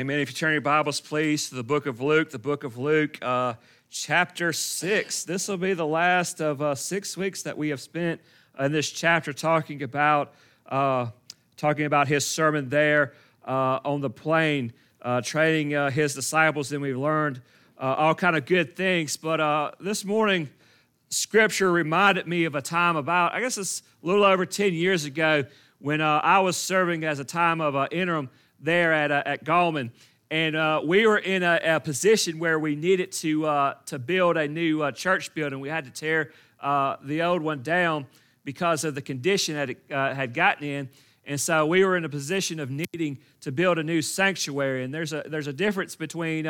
Amen. If you turn your Bibles, please, to the book of Luke, the book of Luke, uh, chapter 6. This will be the last of uh, six weeks that we have spent in this chapter talking about, uh, talking about his sermon there uh, on the plain, uh, training uh, his disciples, and we've learned all kind of good things. But this morning, Scripture reminded me of a time about, I guess it's a little over 10 years ago, when I was serving as a time of interim there at, uh, at Gallman. And uh, we were in a, a, position where we needed to, uh, to build a new uh, church building. We had to tear uh, the old one down because of the condition that it uh, had gotten in. And so we were in a position of needing to build a new sanctuary. And there's a, there's a difference between,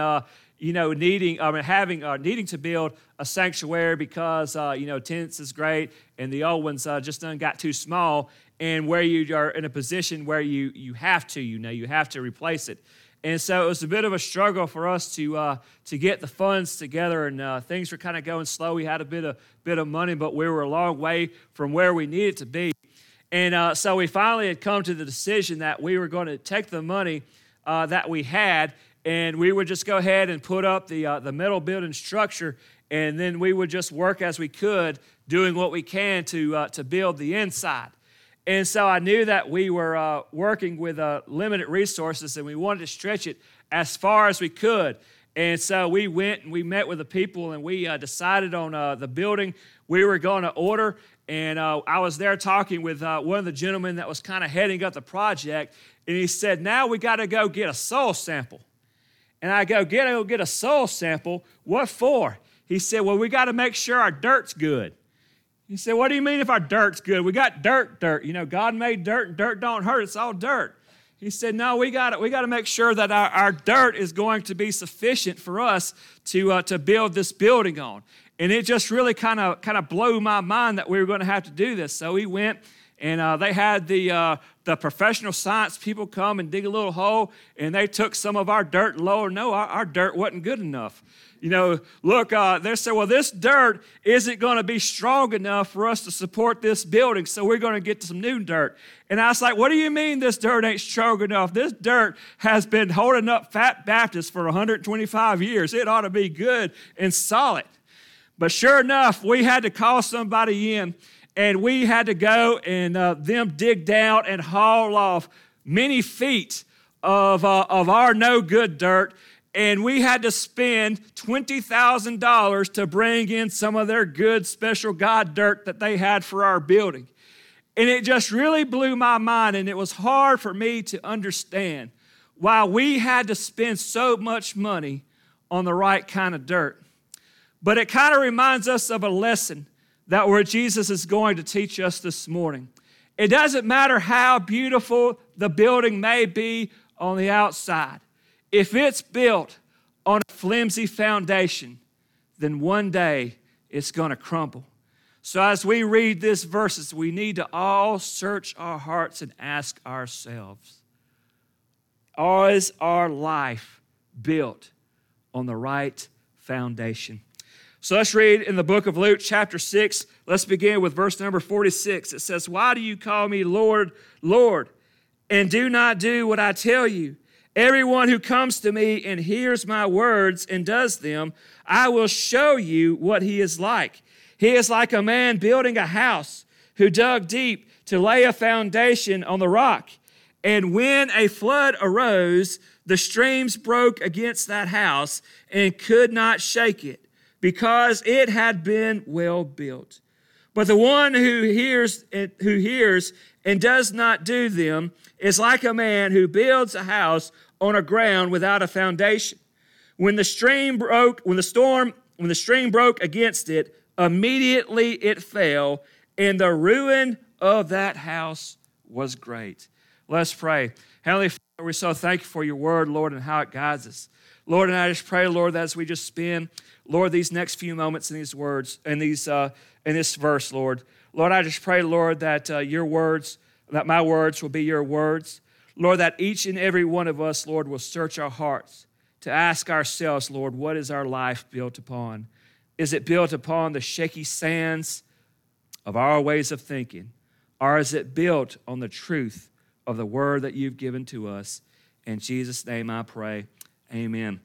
you know, needing, I mean, having, needing to build a sanctuary because, you know, tents is great and the old ones just done got too small and where you are in a position where you, you have to, you know, you have to replace it. And so it was a bit of a struggle for us to, uh, to get the funds together, and uh, things were kind of going slow. We had a bit of, bit of money, but we were a long way from where we needed to be. And uh, so we finally had come to the decision that we were going to take the money uh, that we had, and we would just go ahead and put up the, uh, the metal building structure, and then we would just work as we could, doing what we can to, uh, to build the inside. And so I knew that we were uh, working with uh, limited resources and we wanted to stretch it as far as we could. And so we went and we met with the people and we uh, decided on uh, the building we were going to order. And uh, I was there talking with uh, one of the gentlemen that was kind of heading up the project. And he said, Now we got to go get a soil sample. And I go, Get, go get a soil sample. What for? He said, Well, we got to make sure our dirt's good. You say, what do you mean if our dirt's good? We got dirt, dirt. You know, God made dirt and dirt don't hurt. It's all dirt. He said, no, we got it. we got to make sure that our, our dirt is going to be sufficient for us to, uh, to build this building on. And it just really kind of kind of blew my mind that we were going to have to do this. So we went and uh, they had the, uh, the professional science people come and dig a little hole, and they took some of our dirt and lower. No, our, our dirt wasn't good enough you know, look, uh, they said, well, this dirt isn't going to be strong enough for us to support this building, so we're going to get some new dirt. And I was like, what do you mean this dirt ain't strong enough? This dirt has been holding up Fat Baptist for 125 years. It ought to be good and solid. But sure enough, we had to call somebody in, and we had to go and uh, them dig down and haul off many feet of, uh, of our no good dirt and we had to spend $20,000 to bring in some of their good special God dirt that they had for our building. And it just really blew my mind, and it was hard for me to understand why we had to spend so much money on the right kind of dirt. But it kind of reminds us of a lesson that where Jesus is going to teach us this morning. It doesn't matter how beautiful the building may be on the outside if it's built on a flimsy foundation, then one day it's going to crumble. So, as we read these verses, we need to all search our hearts and ask ourselves Is our life built on the right foundation? So, let's read in the book of Luke, chapter 6. Let's begin with verse number 46. It says, Why do you call me Lord, Lord, and do not do what I tell you? Everyone who comes to me and hears my words and does them, I will show you what he is like. He is like a man building a house who dug deep to lay a foundation on the rock. And when a flood arose, the streams broke against that house and could not shake it because it had been well built. But the one who hears, who hears and does not do them is like a man who builds a house on a ground without a foundation. When the stream broke, when the storm, when the stream broke against it, immediately it fell, and the ruin of that house was great. Let's pray. Heavenly Father, we're so thankful for your word, Lord, and how it guides us. Lord, and I just pray, Lord, that as we just spend, Lord, these next few moments in these words, in these, uh, in this verse, Lord, Lord, I just pray, Lord, that uh, your words, that my words will be your words. Lord, that each and every one of us, Lord, will search our hearts to ask ourselves, Lord, what is our life built upon? Is it built upon the shaky sands of our ways of thinking? Or is it built on the truth of the word that you've given to us? In Jesus' name I pray. Amen.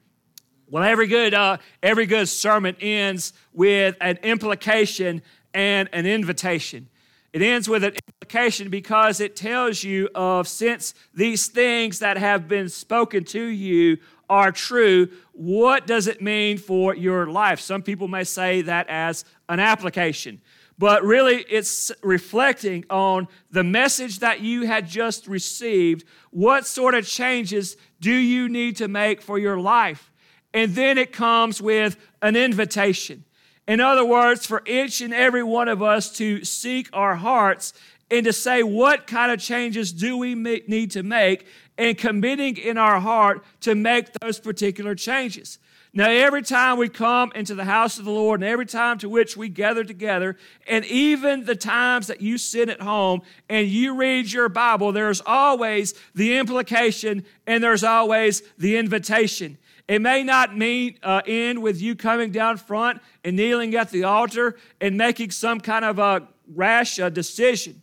Well, every good, uh, every good sermon ends with an implication and an invitation. It ends with an implication because it tells you of since these things that have been spoken to you are true, what does it mean for your life? Some people may say that as an application, but really it's reflecting on the message that you had just received. What sort of changes do you need to make for your life? And then it comes with an invitation. In other words, for each and every one of us to seek our hearts and to say, what kind of changes do we need to make, and committing in our heart to make those particular changes. Now, every time we come into the house of the Lord, and every time to which we gather together, and even the times that you sit at home and you read your Bible, there's always the implication and there's always the invitation. It may not mean uh, end with you coming down front and kneeling at the altar and making some kind of a rash uh, decision.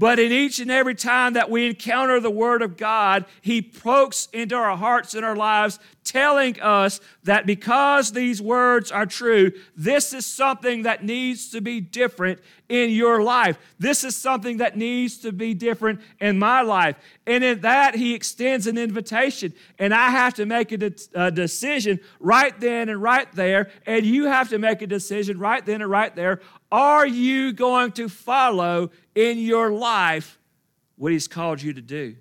But in each and every time that we encounter the Word of God, He pokes into our hearts and our lives, telling us that because these words are true, this is something that needs to be different in your life. This is something that needs to be different in my life. And in that, He extends an invitation. And I have to make a, de- a decision right then and right there. And you have to make a decision right then and right there are you going to follow in your life what He's called you to do?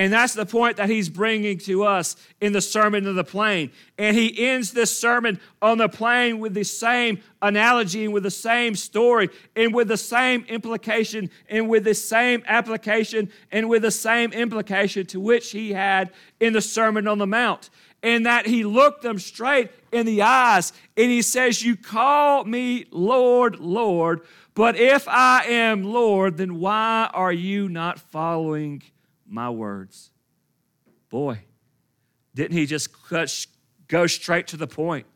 And that's the point that he's bringing to us in the Sermon on the Plain. And he ends this sermon on the plain with the same analogy and with the same story and with the same implication and with the same application and with the same implication to which he had in the Sermon on the Mount and that he looked them straight in the eyes and he says, You call me Lord, Lord, but if I am Lord, then why are you not following my words? Boy, didn't he just go straight to the point?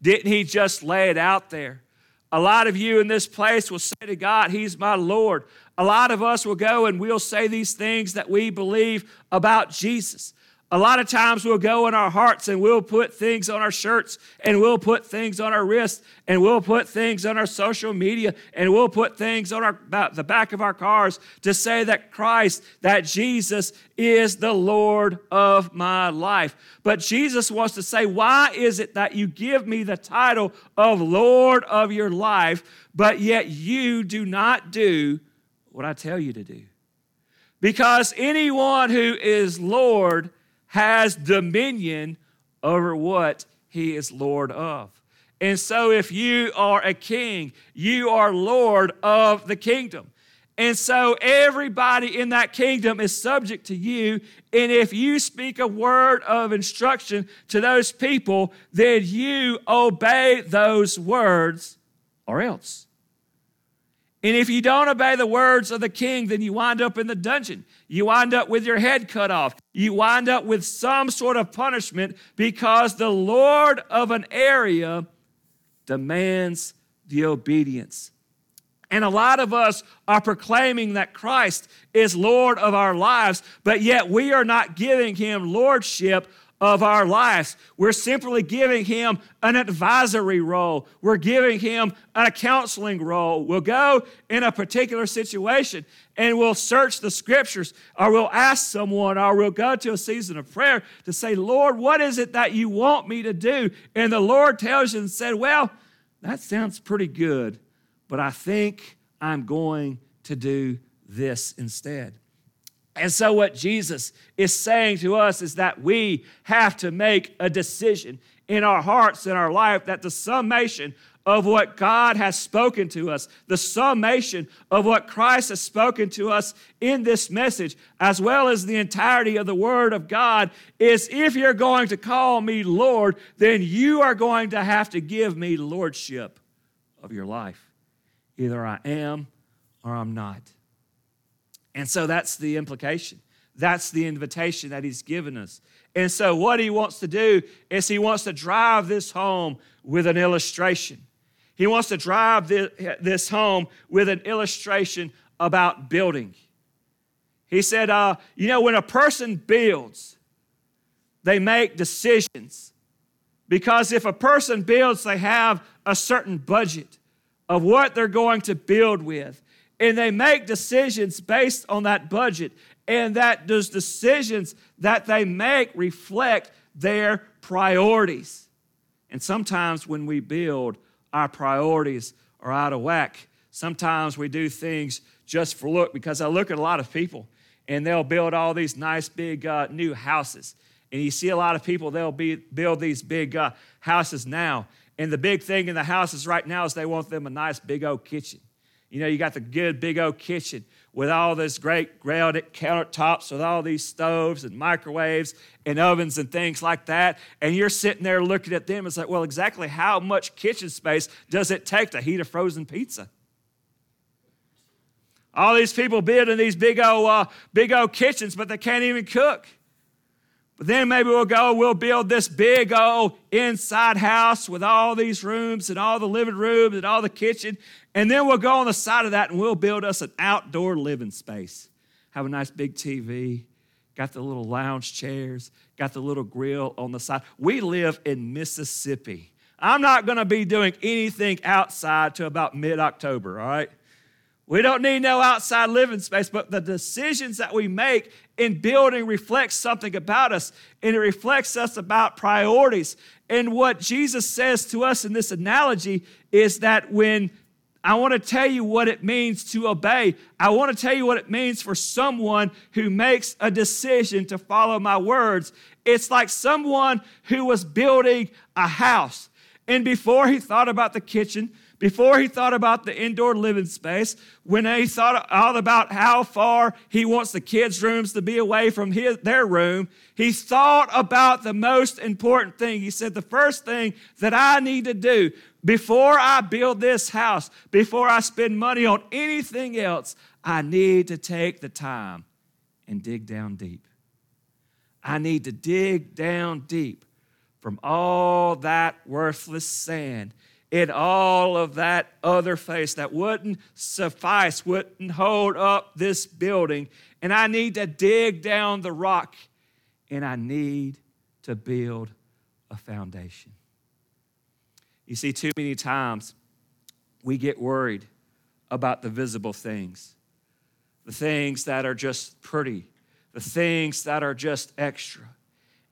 Didn't he just lay it out there? A lot of you in this place will say to God, He's my Lord. A lot of us will go and we'll say these things that we believe about Jesus. A lot of times we'll go in our hearts and we'll put things on our shirts and we'll put things on our wrists and we'll put things on our social media and we'll put things on our, the back of our cars to say that Christ, that Jesus is the Lord of my life. But Jesus wants to say, Why is it that you give me the title of Lord of your life, but yet you do not do what I tell you to do? Because anyone who is Lord, has dominion over what he is Lord of. And so, if you are a king, you are Lord of the kingdom. And so, everybody in that kingdom is subject to you. And if you speak a word of instruction to those people, then you obey those words or else. And if you don't obey the words of the king, then you wind up in the dungeon. You wind up with your head cut off. You wind up with some sort of punishment because the Lord of an area demands the obedience. And a lot of us are proclaiming that Christ is Lord of our lives, but yet we are not giving him lordship of our lives. We're simply giving him an advisory role. We're giving him a counseling role. We'll go in a particular situation and we'll search the scriptures or we'll ask someone or we'll go to a season of prayer to say, Lord, what is it that you want me to do? And the Lord tells you and said, Well, that sounds pretty good, but I think I'm going to do this instead. And so, what Jesus is saying to us is that we have to make a decision in our hearts and our life that the summation of what God has spoken to us, the summation of what Christ has spoken to us in this message, as well as the entirety of the Word of God, is if you're going to call me Lord, then you are going to have to give me lordship of your life. Either I am or I'm not. And so that's the implication. That's the invitation that he's given us. And so, what he wants to do is he wants to drive this home with an illustration. He wants to drive this home with an illustration about building. He said, uh, You know, when a person builds, they make decisions. Because if a person builds, they have a certain budget of what they're going to build with. And they make decisions based on that budget. And that those decisions that they make reflect their priorities. And sometimes when we build, our priorities are out of whack. Sometimes we do things just for look because I look at a lot of people and they'll build all these nice big uh, new houses. And you see a lot of people, they'll be, build these big uh, houses now. And the big thing in the houses right now is they want them a nice big old kitchen. You know, you got the good big old kitchen with all this great granite countertops with all these stoves and microwaves and ovens and things like that. And you're sitting there looking at them. It's like, well, exactly how much kitchen space does it take to heat a frozen pizza? All these people building these big old, uh, big old kitchens, but they can't even cook. Then maybe we'll go, we'll build this big old inside house with all these rooms and all the living rooms and all the kitchen. And then we'll go on the side of that and we'll build us an outdoor living space. Have a nice big TV, got the little lounge chairs, got the little grill on the side. We live in Mississippi. I'm not going to be doing anything outside till about mid October, all right? We don't need no outside living space, but the decisions that we make in building reflects something about us, and it reflects us about priorities. And what Jesus says to us in this analogy is that when I want to tell you what it means to obey. I want to tell you what it means for someone who makes a decision to follow my words. It's like someone who was building a house. And before he thought about the kitchen, before he thought about the indoor living space, when he thought all about how far he wants the kids' rooms to be away from his, their room, he thought about the most important thing. He said, The first thing that I need to do before I build this house, before I spend money on anything else, I need to take the time and dig down deep. I need to dig down deep from all that worthless sand in all of that other face that wouldn't suffice, wouldn't hold up this building. And I need to dig down the rock and I need to build a foundation. You see, too many times we get worried about the visible things, the things that are just pretty, the things that are just extra.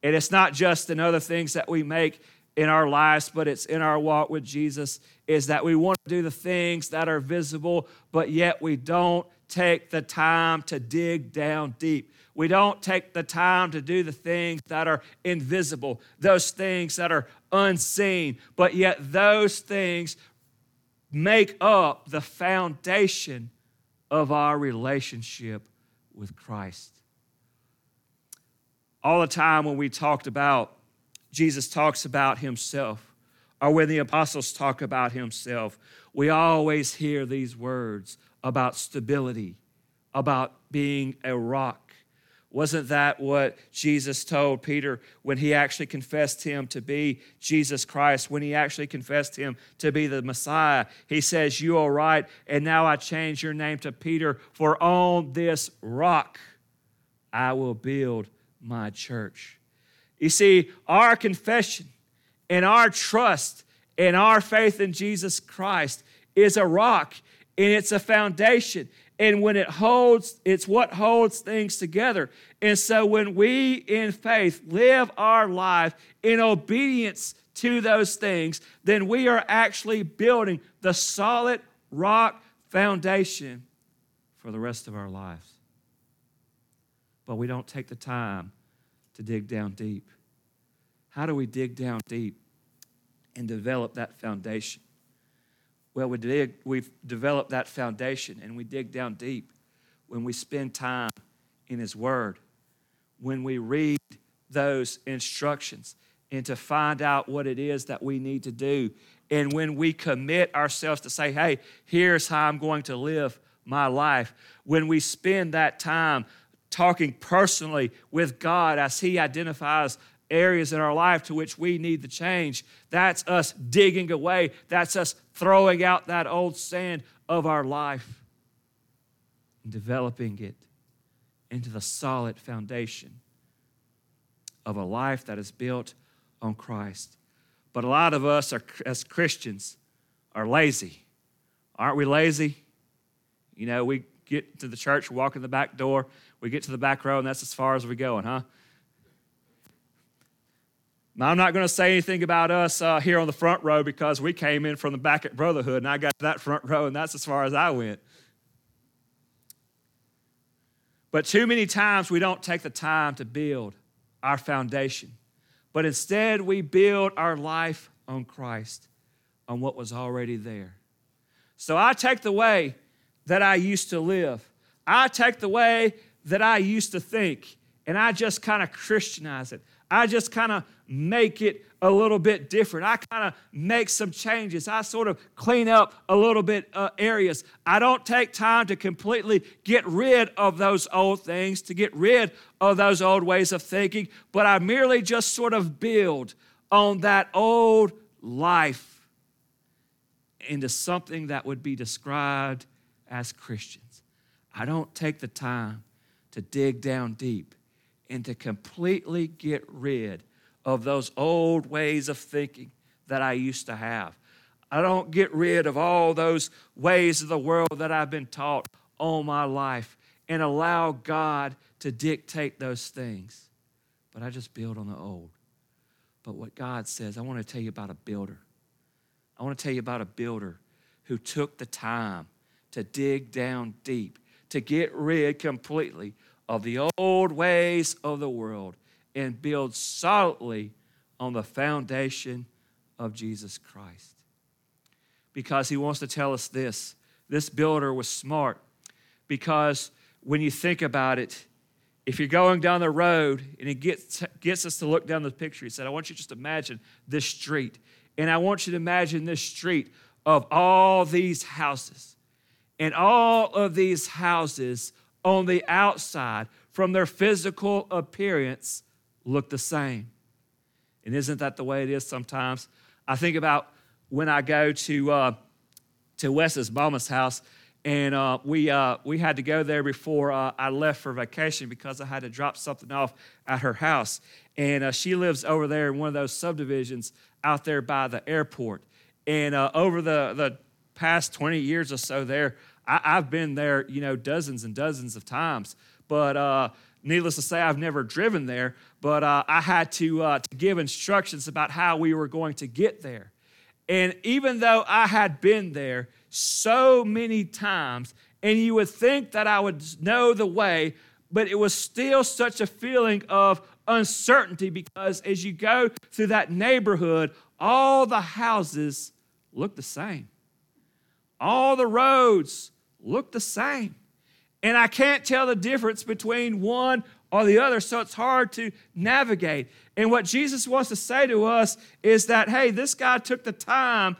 And it's not just in other things that we make in our lives, but it's in our walk with Jesus, is that we want to do the things that are visible, but yet we don't take the time to dig down deep. We don't take the time to do the things that are invisible, those things that are unseen, but yet those things make up the foundation of our relationship with Christ. All the time when we talked about Jesus talks about himself, or when the apostles talk about himself, we always hear these words about stability, about being a rock. Wasn't that what Jesus told Peter when he actually confessed him to be Jesus Christ, when he actually confessed him to be the Messiah? He says, You are right, and now I change your name to Peter, for on this rock I will build my church. You see, our confession and our trust and our faith in Jesus Christ is a rock and it's a foundation. And when it holds, it's what holds things together. And so when we in faith live our life in obedience to those things, then we are actually building the solid rock foundation for the rest of our lives. But we don't take the time to dig down deep. How do we dig down deep and develop that foundation? Well, we dig, we've developed that foundation and we dig down deep when we spend time in His Word, when we read those instructions and to find out what it is that we need to do. And when we commit ourselves to say, hey, here's how I'm going to live my life, when we spend that time talking personally with God as He identifies areas in our life to which we need the change, that's us digging away. That's us throwing out that old sand of our life and developing it into the solid foundation of a life that is built on Christ. But a lot of us are, as Christians are lazy. Aren't we lazy? You know, we get to the church, walk in the back door, we get to the back row, and that's as far as we're going, huh? Now, I'm not going to say anything about us uh, here on the front row because we came in from the back at Brotherhood and I got that front row, and that's as far as I went. But too many times we don't take the time to build our foundation, but instead we build our life on Christ, on what was already there. So I take the way that I used to live, I take the way that I used to think, and I just kind of Christianize it. I just kind of make it a little bit different. I kind of make some changes. I sort of clean up a little bit uh, areas. I don't take time to completely get rid of those old things, to get rid of those old ways of thinking, but I merely just sort of build on that old life into something that would be described as Christians. I don't take the time to dig down deep and to completely get rid of those old ways of thinking that I used to have. I don't get rid of all those ways of the world that I've been taught all my life and allow God to dictate those things. But I just build on the old. But what God says, I want to tell you about a builder. I want to tell you about a builder who took the time to dig down deep, to get rid completely of the old ways of the world and build solidly on the foundation of Jesus Christ. Because he wants to tell us this this builder was smart. Because when you think about it, if you're going down the road and it gets, gets us to look down the picture, he said, I want you to just imagine this street. And I want you to imagine this street of all these houses. And all of these houses on the outside, from their physical appearance, look the same. And isn't that the way it is sometimes? I think about when I go to, uh, to Wes's mama's house, and uh, we, uh, we had to go there before uh, I left for vacation because I had to drop something off at her house. And uh, she lives over there in one of those subdivisions out there by the airport. And uh, over the, the past 20 years or so there, I, have been there, you know, dozens and dozens of times. But uh, needless to say, I've never driven there. But uh, I had to, uh, to give instructions about how we were going to get there. And even though I had been there so many times, and you would think that I would know the way, but it was still such a feeling of uncertainty because as you go through that neighborhood, all the houses look the same. All the roads look the same. And I can't tell the difference between one or the other, so it's hard to navigate. And what Jesus wants to say to us is that, hey, this guy took the time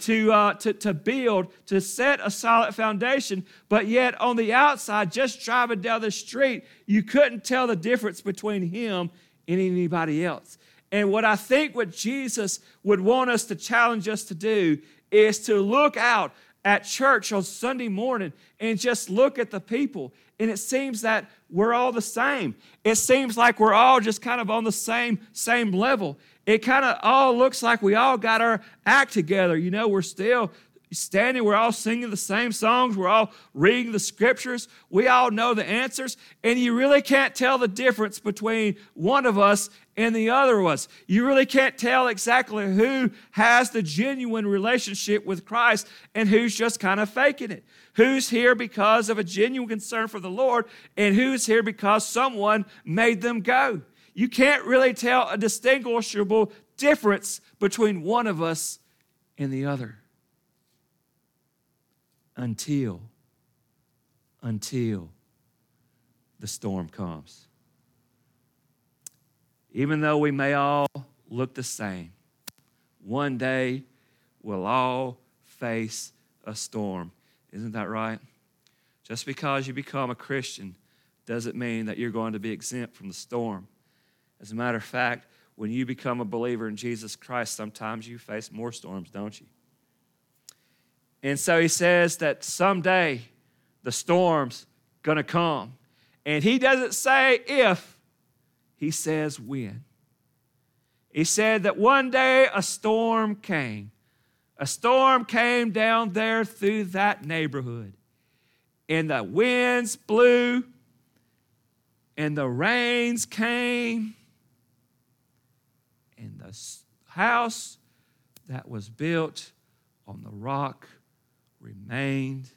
to, uh, to, to build, to set a solid foundation, but yet on the outside, just driving down the street, you couldn't tell the difference between him and anybody else. And what I think what Jesus would want us to challenge us to do is to look out at church on Sunday morning and just look at the people. And it seems that we're all the same. It seems like we're all just kind of on the same, same level. It kind of all looks like we all got our act together. You know, we're still standing, we're all singing the same songs, we're all reading the scriptures, we all know the answers, and you really can't tell the difference between one of us and the other of us. You really can't tell exactly who has the genuine relationship with Christ and who's just kind of faking it. Who's here because of a genuine concern for the Lord, and who's here because someone made them go. You can't really tell a distinguishable difference between one of us and the other until until the storm comes. Even though we may all look the same, one day we'll all face a storm. Isn't that right? Just because you become a Christian doesn't mean that you're going to be exempt from the storm. As a matter of fact, when you become a believer in Jesus Christ, sometimes you face more storms, don't you? And so he says that someday the storm's going to come. And he doesn't say if, he says when. He said that one day a storm came. A storm came down there through that neighborhood. And the winds blew, and the rains came, and the house that was built on the rock remained,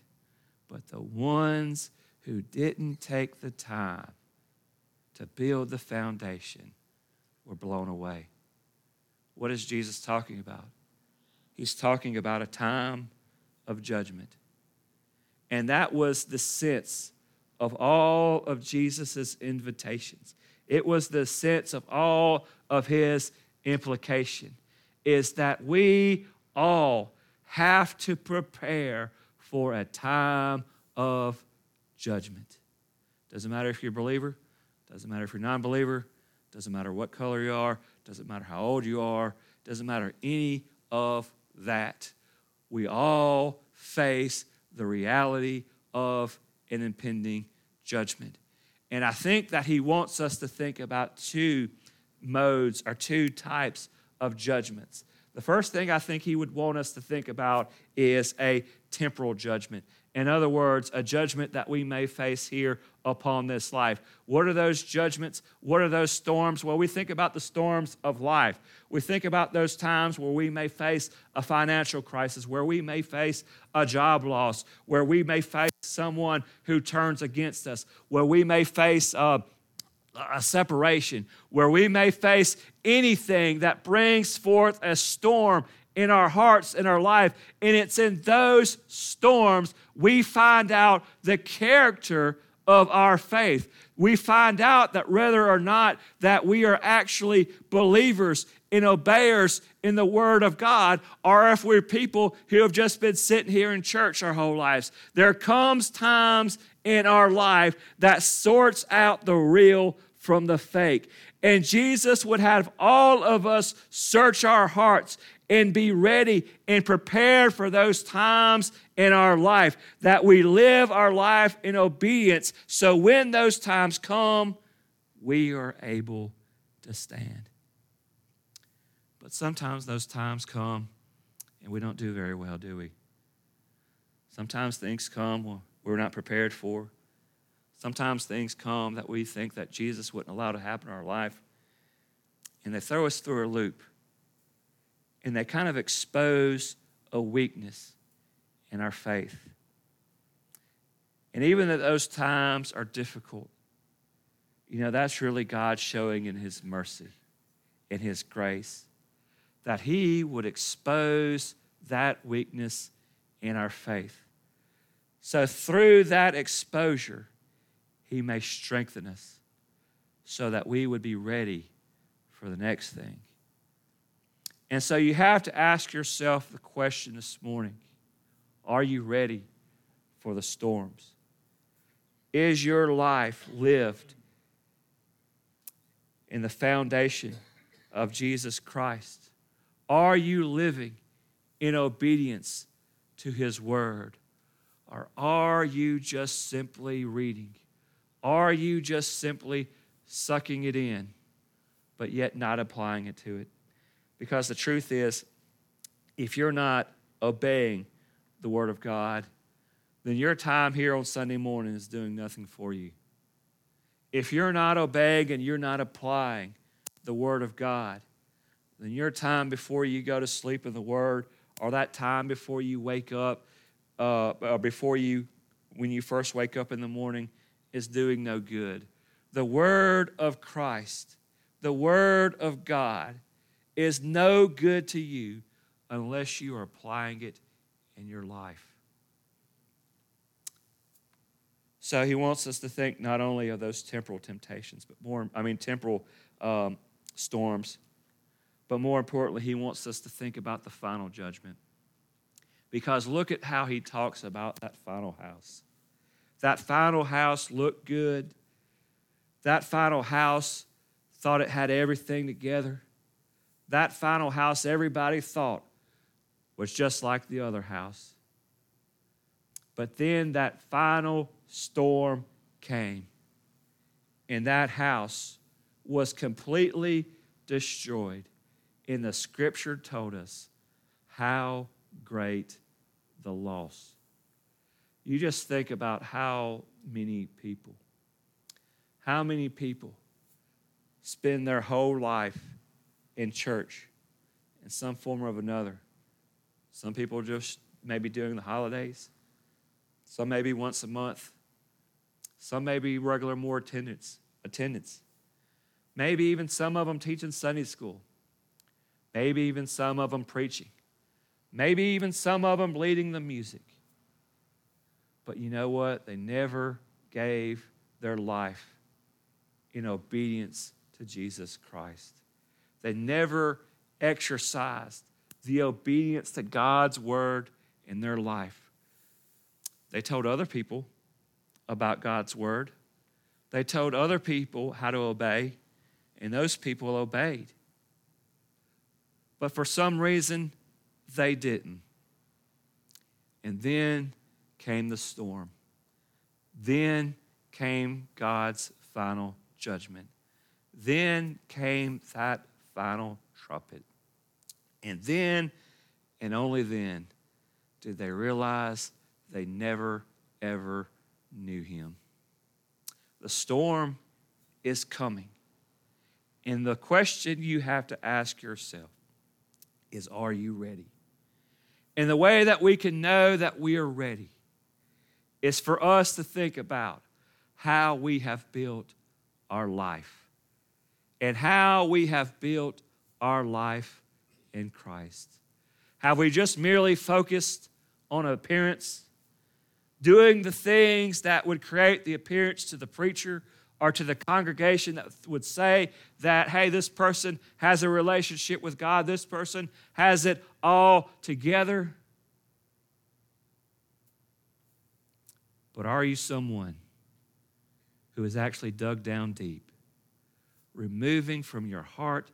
but the ones who didn't take the time to build the foundation were blown away. What is Jesus talking about? He's talking about a time of judgment. And that was the sense of all of Jesus' invitations. It was the sense of all of his implication is that we all have to prepare for a time of judgment. Doesn't matter if you're a believer, doesn't matter if you're non believer, doesn't matter what color you are, doesn't matter how old you are, doesn't matter any of that. We all face the reality of an impending judgment. And I think that he wants us to think about two modes or two types of judgments. The first thing I think he would want us to think about is a temporal judgment. In other words, a judgment that we may face here upon this life. What are those judgments? What are those storms? Well, we think about the storms of life. We think about those times where we may face a financial crisis, where we may face a job loss, where we may face someone who turns against us, where we may face uh, a separation, where we may face anything that brings forth a storm in our hearts, in our life. And it's in those storms we find out the character of our faith. We find out that whether or not that we are actually believers and obeyers in the Word of God, or if we're people who have just been sitting here in church our whole lives. There comes times in our life that sorts out the real from the fake. And Jesus would have all of us search our hearts and be ready and prepared for those times in our life, that we live our life in obedience. So when those times come, we are able to stand. But sometimes those times come and we don't do very well, do we? Sometimes things come we're not prepared for. Sometimes things come that we think that Jesus wouldn't allow to happen in our life, and they throw us through a loop and they kind of expose a weakness in our faith. And even though those times are difficult, you know, that's really God showing in His mercy, in His grace, that He would expose that weakness in our faith. So, through that exposure, He may strengthen us so that we would be ready for the next thing. And so you have to ask yourself the question this morning Are you ready for the storms? Is your life lived in the foundation of Jesus Christ? Are you living in obedience to His Word? Or are you just simply reading? Are you just simply sucking it in, but yet not applying it to it? Because the truth is, if you're not obeying the Word of God, then your time here on Sunday morning is doing nothing for you. If you're not obeying and you're not applying the Word of God, then your time before you go to sleep in the Word, or that time before you wake up, uh, or before you, when you first wake up in the morning, is doing no good. The Word of Christ, the Word of God, is no good to you unless you are applying it in your life. So he wants us to think not only of those temporal temptations, but more, I mean, temporal um, storms, but more importantly, he wants us to think about the final judgment. Because look at how he talks about that final house. That final house looked good. That final house thought it had everything together that final house, everybody thought was just like the other house. But then that final storm came, and that house was completely destroyed. And the scripture told us how great the loss. You just think about how many people, how many people spend their whole life in church in some form or another. Some people just maybe during the holidays, some maybe once a month, some maybe regular more attendance, attendance. Maybe even some of them teaching Sunday school. Maybe even some of them preaching. Maybe even some of them leading the music. But you know what? They never gave their life in obedience to Jesus Christ. They never exercised the obedience to God's word in their life. They told other people about God's word, they told other people how to obey, and those people obeyed. But for some reason, they didn't. And then came the storm. Then came God's final judgment. Then came that final trumpet. And then, and only then, did they realize they never, ever knew him. The storm is coming. And the question you have to ask yourself is Are you ready? And the way that we can know that we are ready is for us to think about how we have built our life and how we have built our life in Christ. Have we just merely focused on appearance, doing the things that would create the appearance to the preacher or to the congregation that would say that, hey, this person has a relationship with God, this person has it all together? But are you someone who has actually dug down deep, removing from your heart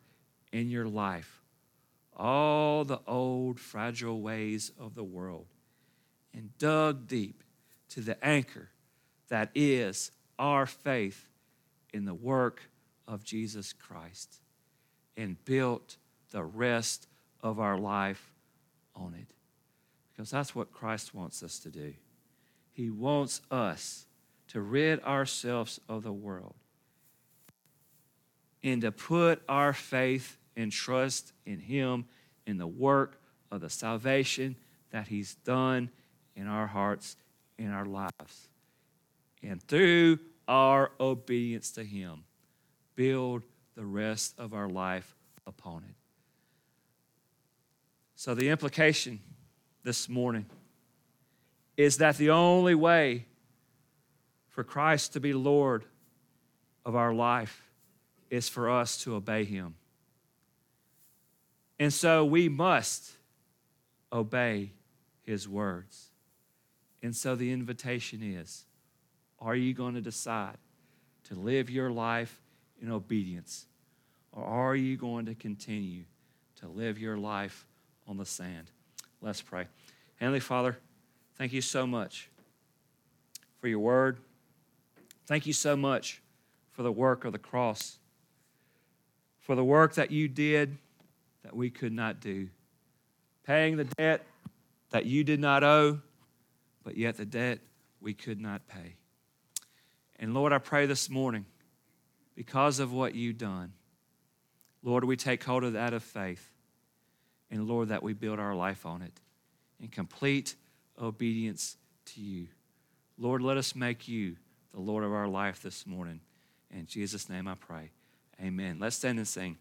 and your life all the old fragile ways of the world and dug deep to the anchor that is our faith in the work of Jesus Christ and built the rest of our life on it. Because that's what Christ wants us to do. He wants us to rid ourselves of the world and to put our faith and trust in Him in the work of the salvation that He's done in our hearts, in our lives. And through our obedience to Him, build the rest of our life upon it. So, the implication this morning is that the only way for Christ to be Lord of our life is for us to obey Him. And so we must obey His words. And so the invitation is are you going to decide to live your life in obedience? Or are you going to continue to live your life on the sand? Let's pray. Heavenly Father, thank you so much for your word. Thank you so much for the work of the cross, for the work that you did that we could not do, paying the debt that you did not owe, but yet the debt we could not pay. And Lord, I pray this morning, because of what you've done, Lord, we take hold of that of faith. And Lord, that we build our life on it in complete obedience to you. Lord, let us make you the Lord of our life this morning. In Jesus' name I pray. Amen. Let's stand and sing.